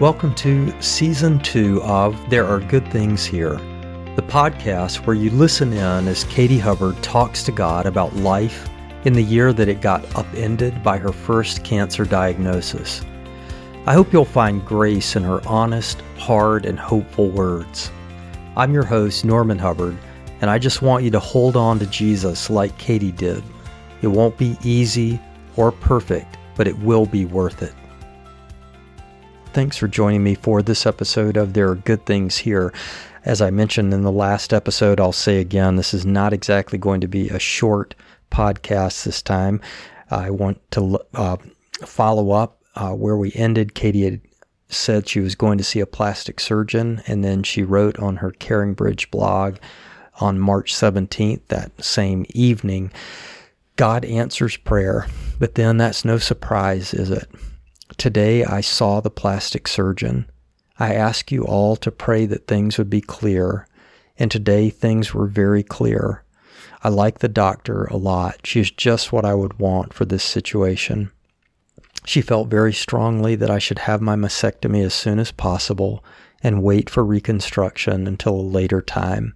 Welcome to season two of There Are Good Things Here, the podcast where you listen in as Katie Hubbard talks to God about life in the year that it got upended by her first cancer diagnosis. I hope you'll find grace in her honest, hard, and hopeful words. I'm your host, Norman Hubbard, and I just want you to hold on to Jesus like Katie did. It won't be easy or perfect, but it will be worth it. Thanks for joining me for this episode of There Are Good Things Here. As I mentioned in the last episode, I'll say again, this is not exactly going to be a short podcast this time. I want to uh, follow up uh, where we ended. Katie had said she was going to see a plastic surgeon, and then she wrote on her CaringBridge blog on March 17th, that same evening, God answers prayer. But then that's no surprise, is it? Today I saw the plastic surgeon. I ask you all to pray that things would be clear, and today things were very clear. I like the doctor a lot. She's just what I would want for this situation. She felt very strongly that I should have my mastectomy as soon as possible and wait for reconstruction until a later time.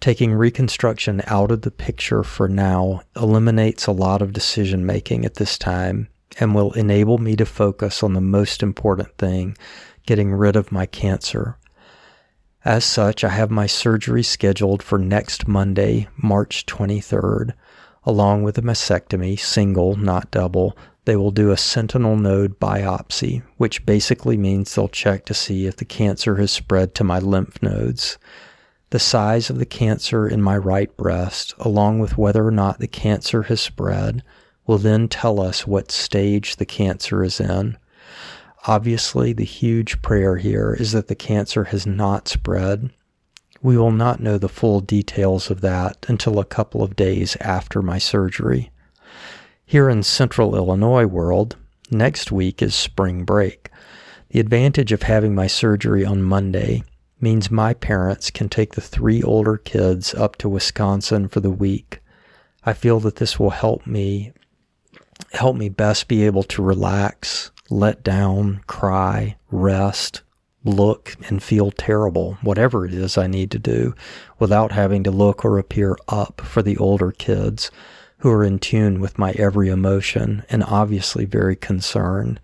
Taking reconstruction out of the picture for now eliminates a lot of decision making at this time and will enable me to focus on the most important thing getting rid of my cancer. As such, I have my surgery scheduled for next Monday, March 23rd, along with a mastectomy, single, not double. They will do a sentinel node biopsy, which basically means they'll check to see if the cancer has spread to my lymph nodes. The size of the cancer in my right breast, along with whether or not the cancer has spread, will then tell us what stage the cancer is in. Obviously, the huge prayer here is that the cancer has not spread. We will not know the full details of that until a couple of days after my surgery. Here in central Illinois world, next week is spring break. The advantage of having my surgery on Monday means my parents can take the three older kids up to Wisconsin for the week. I feel that this will help me help me best be able to relax, let down, cry, rest, look and feel terrible, whatever it is I need to do, without having to look or appear up for the older kids who are in tune with my every emotion and obviously very concerned.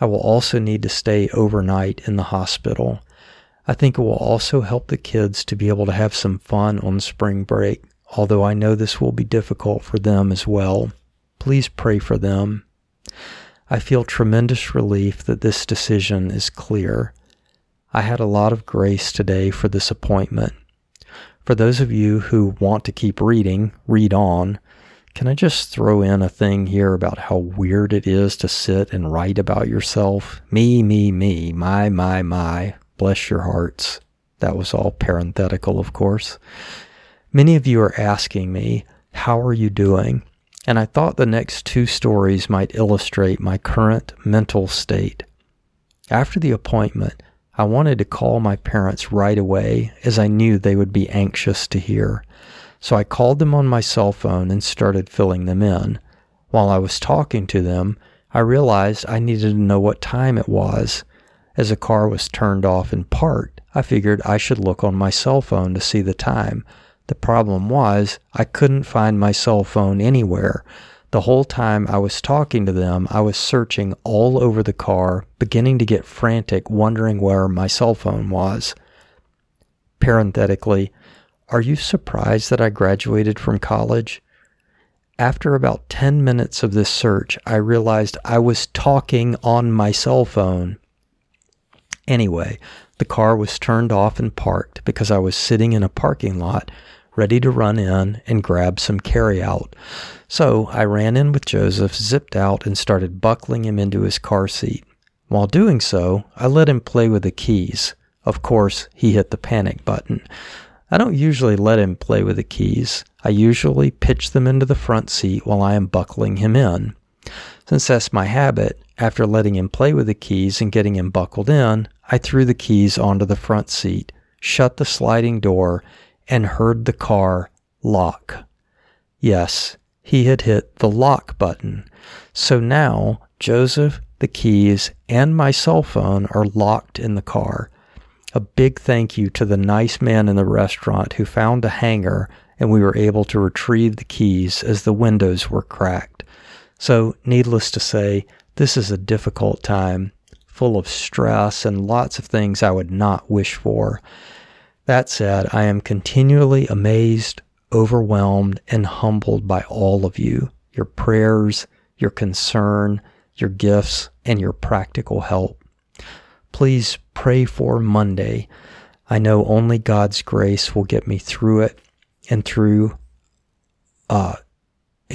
I will also need to stay overnight in the hospital. I think it will also help the kids to be able to have some fun on spring break, although I know this will be difficult for them as well. Please pray for them. I feel tremendous relief that this decision is clear. I had a lot of grace today for this appointment. For those of you who want to keep reading, read on. Can I just throw in a thing here about how weird it is to sit and write about yourself? Me, me, me, my, my, my. Bless your hearts. That was all parenthetical, of course. Many of you are asking me, How are you doing? and I thought the next two stories might illustrate my current mental state. After the appointment, I wanted to call my parents right away as I knew they would be anxious to hear. So I called them on my cell phone and started filling them in. While I was talking to them, I realized I needed to know what time it was. As the car was turned off and parked, I figured I should look on my cell phone to see the time. The problem was, I couldn't find my cell phone anywhere. The whole time I was talking to them, I was searching all over the car, beginning to get frantic, wondering where my cell phone was. Parenthetically, are you surprised that I graduated from college? After about 10 minutes of this search, I realized I was talking on my cell phone. Anyway, the car was turned off and parked because I was sitting in a parking lot ready to run in and grab some carryout. So I ran in with Joseph, zipped out, and started buckling him into his car seat. While doing so, I let him play with the keys. Of course, he hit the panic button. I don't usually let him play with the keys. I usually pitch them into the front seat while I am buckling him in. Since that's my habit, after letting him play with the keys and getting him buckled in, I threw the keys onto the front seat, shut the sliding door, and heard the car lock. Yes, he had hit the lock button. So now Joseph, the keys, and my cell phone are locked in the car. A big thank you to the nice man in the restaurant who found a hanger and we were able to retrieve the keys as the windows were cracked. So, needless to say, this is a difficult time, full of stress and lots of things I would not wish for. That said, I am continually amazed, overwhelmed, and humbled by all of you, your prayers, your concern, your gifts, and your practical help. Please pray for Monday. I know only God's grace will get me through it and through uh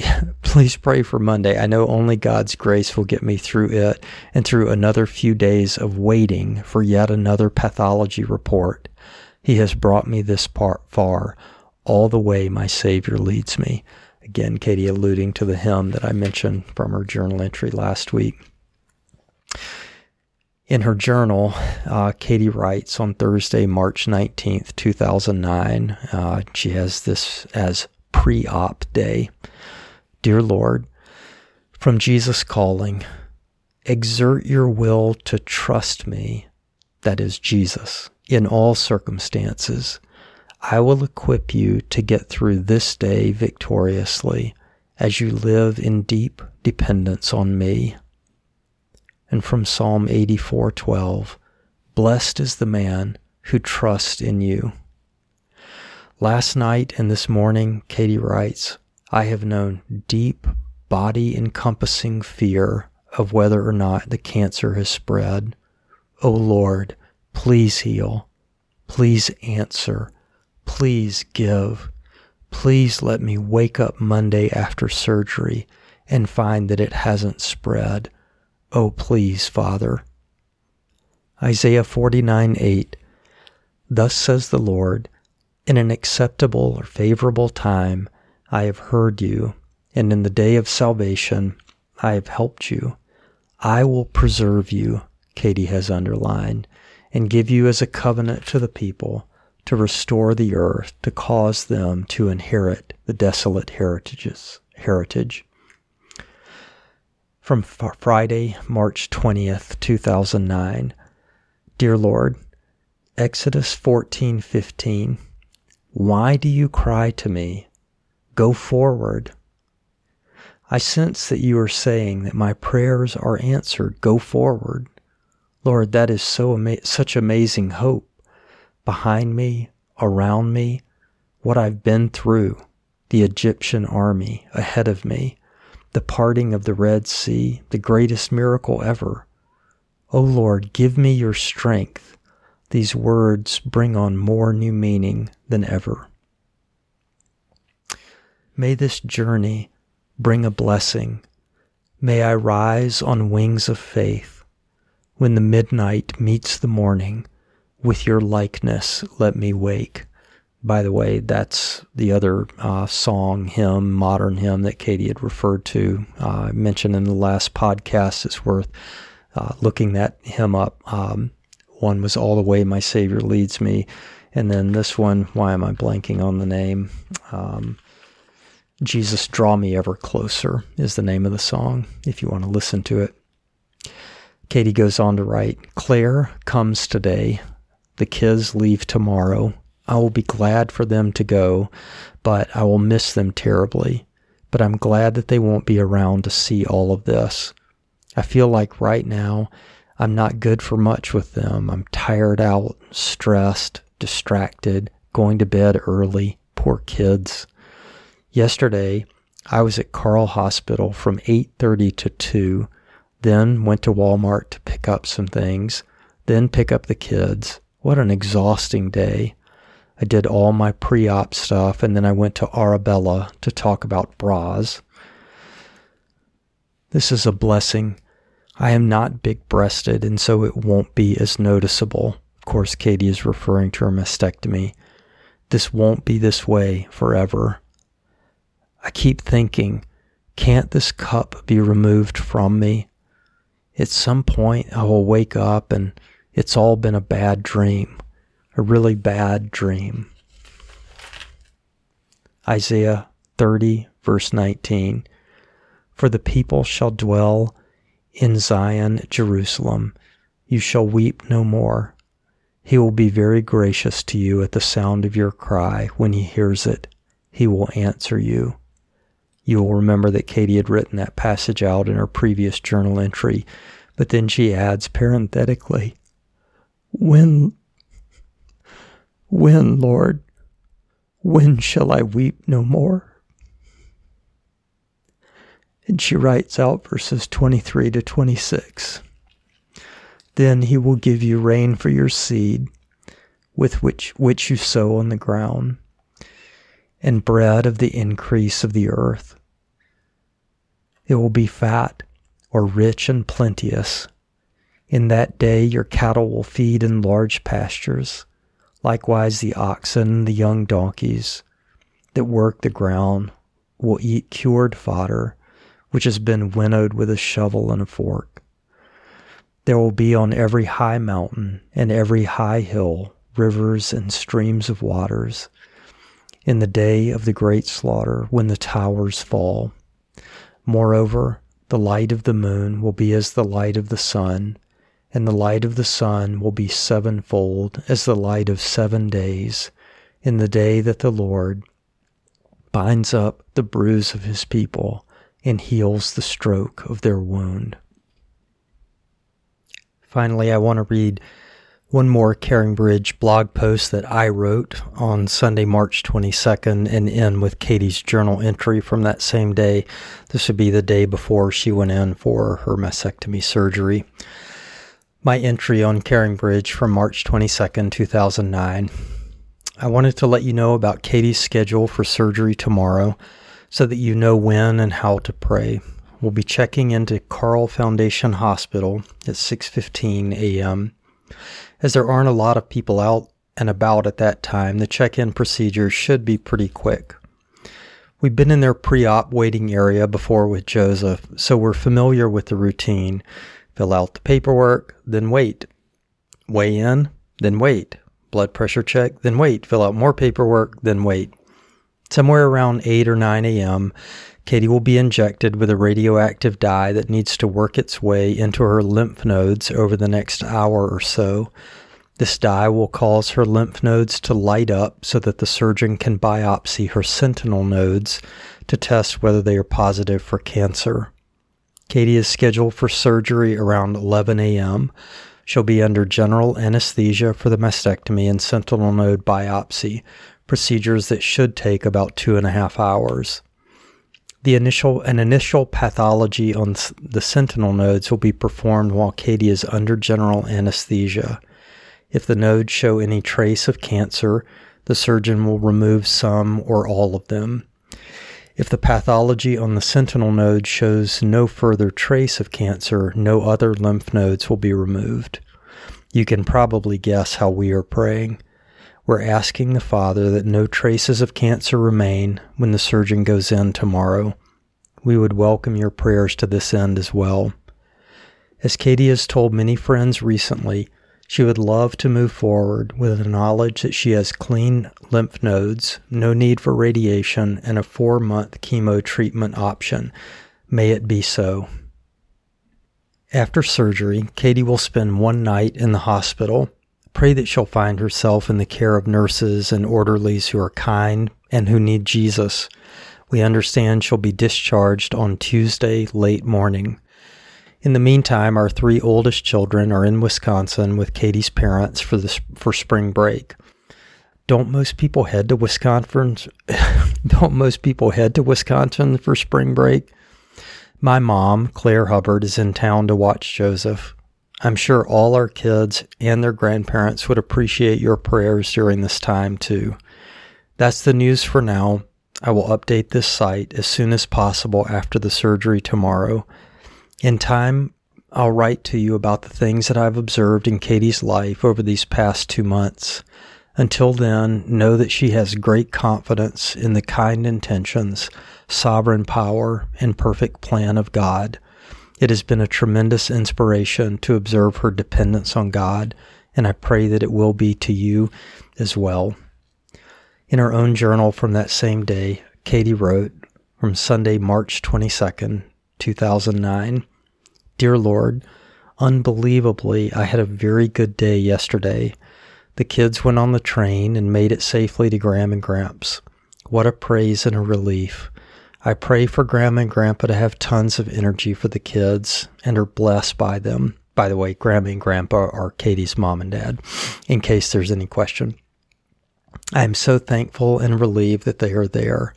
please pray for Monday. I know only God's grace will get me through it and through another few days of waiting for yet another pathology report. He has brought me this part far, all the way my Savior leads me. Again, Katie alluding to the hymn that I mentioned from her journal entry last week. In her journal, uh, Katie writes on Thursday, March 19th, 2009, uh, she has this as pre op day. Dear Lord, from Jesus calling, exert your will to trust me, that is Jesus, in all circumstances. I will equip you to get through this day victoriously as you live in deep dependence on me and from Psalm 84:12, Blessed is the man who trusts in you. Last night and this morning, Katie writes, I have known deep, body encompassing fear of whether or not the cancer has spread. O oh Lord, please heal. Please answer. Please give. Please let me wake up Monday after surgery and find that it hasn't spread Oh, please, Father. Isaiah 49 8. Thus says the Lord, In an acceptable or favorable time I have heard you, and in the day of salvation I have helped you. I will preserve you, Katie has underlined, and give you as a covenant to the people to restore the earth, to cause them to inherit the desolate heritages, heritage from Friday, March 20th, 2009. Dear Lord, Exodus 14:15. Why do you cry to me? Go forward. I sense that you are saying that my prayers are answered. Go forward. Lord, that is so ama- such amazing hope behind me, around me, what I've been through, the Egyptian army ahead of me the parting of the Red Sea, the greatest miracle ever. O Lord, give me your strength. These words bring on more new meaning than ever. May this journey bring a blessing. May I rise on wings of faith. When the midnight meets the morning, with your likeness let me wake. By the way, that's the other uh, song, hymn, modern hymn that Katie had referred to, uh, mentioned in the last podcast. It's worth uh, looking that hymn up. Um, one was All the Way My Savior Leads Me. And then this one, why am I blanking on the name? Um, Jesus Draw Me Ever Closer is the name of the song, if you want to listen to it. Katie goes on to write Claire comes today. The kids leave tomorrow. I will be glad for them to go, but I will miss them terribly. But I'm glad that they won't be around to see all of this. I feel like right now I'm not good for much with them. I'm tired out, stressed, distracted, going to bed early. Poor kids. Yesterday, I was at Carle Hospital from 8:30 to 2, then went to Walmart to pick up some things, then pick up the kids. What an exhausting day. I did all my pre op stuff, and then I went to Arabella to talk about bras. This is a blessing. I am not big breasted, and so it won't be as noticeable. Of course, Katie is referring to her mastectomy. This won't be this way forever. I keep thinking, can't this cup be removed from me? At some point, I will wake up and it's all been a bad dream a really bad dream. Isaiah 30, verse 19. For the people shall dwell in Zion, Jerusalem. You shall weep no more. He will be very gracious to you at the sound of your cry. When he hears it, he will answer you. You will remember that Katie had written that passage out in her previous journal entry, but then she adds parenthetically, When, when, Lord, when shall I weep no more? And she writes out verses 23 to 26. Then he will give you rain for your seed, with which, which you sow on the ground, and bread of the increase of the earth. It will be fat or rich and plenteous. In that day your cattle will feed in large pastures, likewise the oxen, the young donkeys that work the ground will eat cured fodder, which has been winnowed with a shovel and a fork. There will be on every high mountain and every high hill rivers and streams of waters in the day of the great slaughter when the towers fall. Moreover, the light of the moon will be as the light of the sun, and the light of the sun will be sevenfold as the light of seven days in the day that the Lord binds up the bruise of his people and heals the stroke of their wound. Finally, I want to read one more CaringBridge blog post that I wrote on Sunday, March 22nd, and end with Katie's journal entry from that same day. This would be the day before she went in for her mastectomy surgery. My entry on CaringBridge from March 22nd, 2009. I wanted to let you know about Katie's schedule for surgery tomorrow so that you know when and how to pray. We'll be checking into Carle Foundation Hospital at 6:15 a.m. As there aren't a lot of people out and about at that time, the check-in procedure should be pretty quick. We've been in their pre-op waiting area before with Joseph, so we're familiar with the routine. Fill out the paperwork, then wait. Weigh in, then wait. Blood pressure check, then wait. Fill out more paperwork, then wait. Somewhere around 8 or 9 a.m., Katie will be injected with a radioactive dye that needs to work its way into her lymph nodes over the next hour or so. This dye will cause her lymph nodes to light up so that the surgeon can biopsy her sentinel nodes to test whether they are positive for cancer. Katie is scheduled for surgery around 11 a.m. She'll be under general anesthesia for the mastectomy and sentinel node biopsy, procedures that should take about two and a half hours. The initial an initial pathology on the sentinel nodes will be performed while Katie is under general anesthesia. If the nodes show any trace of cancer, the surgeon will remove some or all of them. If the pathology on the sentinel node shows no further trace of cancer, no other lymph nodes will be removed. You can probably guess how we are praying. We're asking the Father that no traces of cancer remain when the surgeon goes in tomorrow. We would welcome your prayers to this end as well. As Katie has told many friends recently, she would love to move forward with the knowledge that she has clean lymph nodes, no need for radiation, and a four month chemo treatment option. May it be so. After surgery, Katie will spend one night in the hospital Pray that she'll find herself in the care of nurses and orderlies who are kind and who need Jesus. We understand she'll be discharged on Tuesday late morning. In the meantime, our three oldest children are in Wisconsin with Katie's parents for the for spring break. Don't most people head to Wisconsin? don't most people head to Wisconsin for spring break? My mom, Claire Hubbard, is in town to watch Joseph. I'm sure all our kids and their grandparents would appreciate your prayers during this time too. That's the news for now. I will update this site as soon as possible after the surgery tomorrow. In time, I'll write to you about the things that I've observed in Katie's life over these past two months. Until then, know that she has great confidence in the kind intentions, sovereign power, and perfect plan of God. It has been a tremendous inspiration to observe her dependence on God, and I pray that it will be to you as well. In her own journal from that same day, Katie wrote from Sunday, March 22nd, 2009 Dear Lord, unbelievably, I had a very good day yesterday. The kids went on the train and made it safely to Graham and Gramps. What a praise and a relief. I pray for Grandma and Grandpa to have tons of energy for the kids and are blessed by them. By the way, Grandma and Grandpa are Katie's mom and dad, in case there's any question. I am so thankful and relieved that they are there.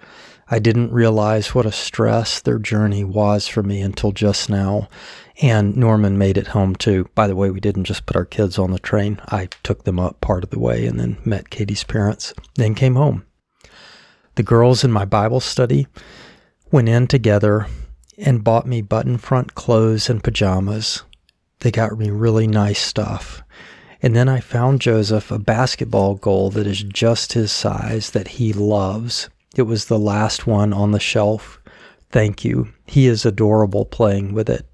I didn't realize what a stress their journey was for me until just now. And Norman made it home too. By the way, we didn't just put our kids on the train. I took them up part of the way and then met Katie's parents, then came home. The girls in my Bible study went in together and bought me button front clothes and pajamas. They got me really nice stuff. And then I found Joseph a basketball goal that is just his size that he loves. It was the last one on the shelf. Thank you. He is adorable playing with it.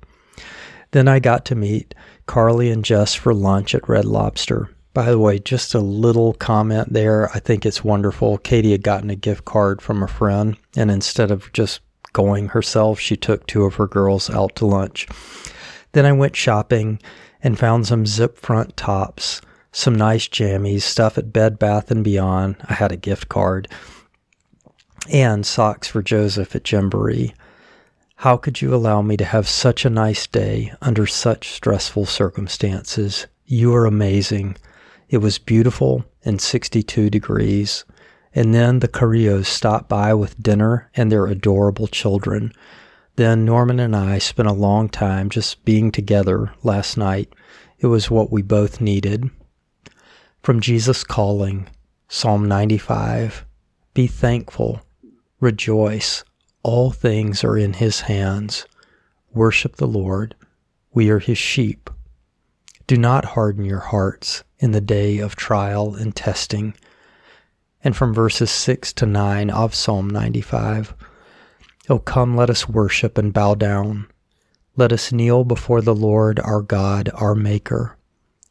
Then I got to meet Carly and Jess for lunch at Red Lobster. By the way, just a little comment there. I think it's wonderful. Katie had gotten a gift card from a friend, and instead of just going herself, she took two of her girls out to lunch. Then I went shopping and found some zip front tops, some nice jammies, stuff at Bed Bath and Beyond. I had a gift card and socks for Joseph at Gymboree. How could you allow me to have such a nice day under such stressful circumstances? You are amazing. It was beautiful and 62 degrees. And then the Carrillos stopped by with dinner and their adorable children. Then Norman and I spent a long time just being together last night. It was what we both needed. From Jesus Calling, Psalm 95 Be thankful, rejoice, all things are in His hands. Worship the Lord. We are His sheep. Do not harden your hearts in the day of trial and testing. And from verses 6 to 9 of Psalm 95 O come, let us worship and bow down. Let us kneel before the Lord our God, our Maker.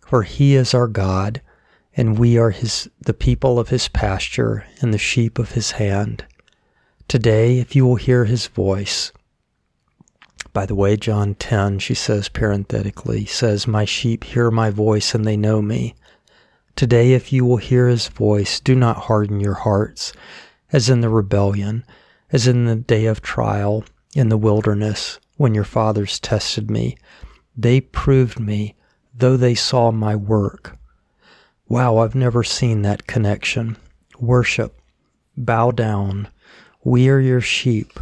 For he is our God, and we are his, the people of his pasture and the sheep of his hand. Today, if you will hear his voice, by the way, John 10, she says parenthetically, says, My sheep hear my voice and they know me. Today, if you will hear his voice, do not harden your hearts, as in the rebellion as in the day of trial in the wilderness when your fathers tested me. They proved me, though they saw my work. Wow, I've never seen that connection. Worship, bow down. We are your sheep.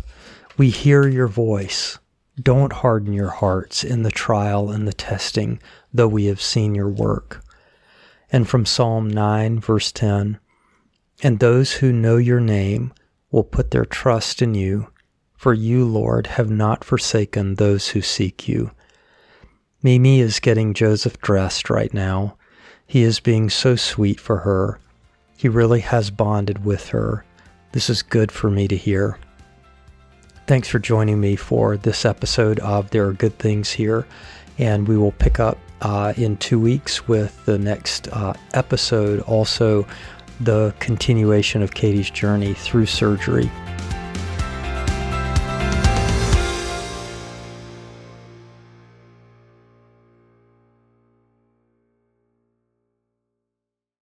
We hear your voice. Don't harden your hearts in the trial and the testing, though we have seen your work. And from Psalm 9, verse 10 And those who know your name, will put their trust in you, for you, Lord, have not forsaken those who seek you. Mimi is getting Joseph dressed right now. He is being so sweet for her. He really has bonded with her. This is good for me to hear. Thanks for joining me for this episode of There Are Good Things Here, and we will pick up uh, in two weeks with the next uh, episode. Also, the continuation of Katie's journey through surgery.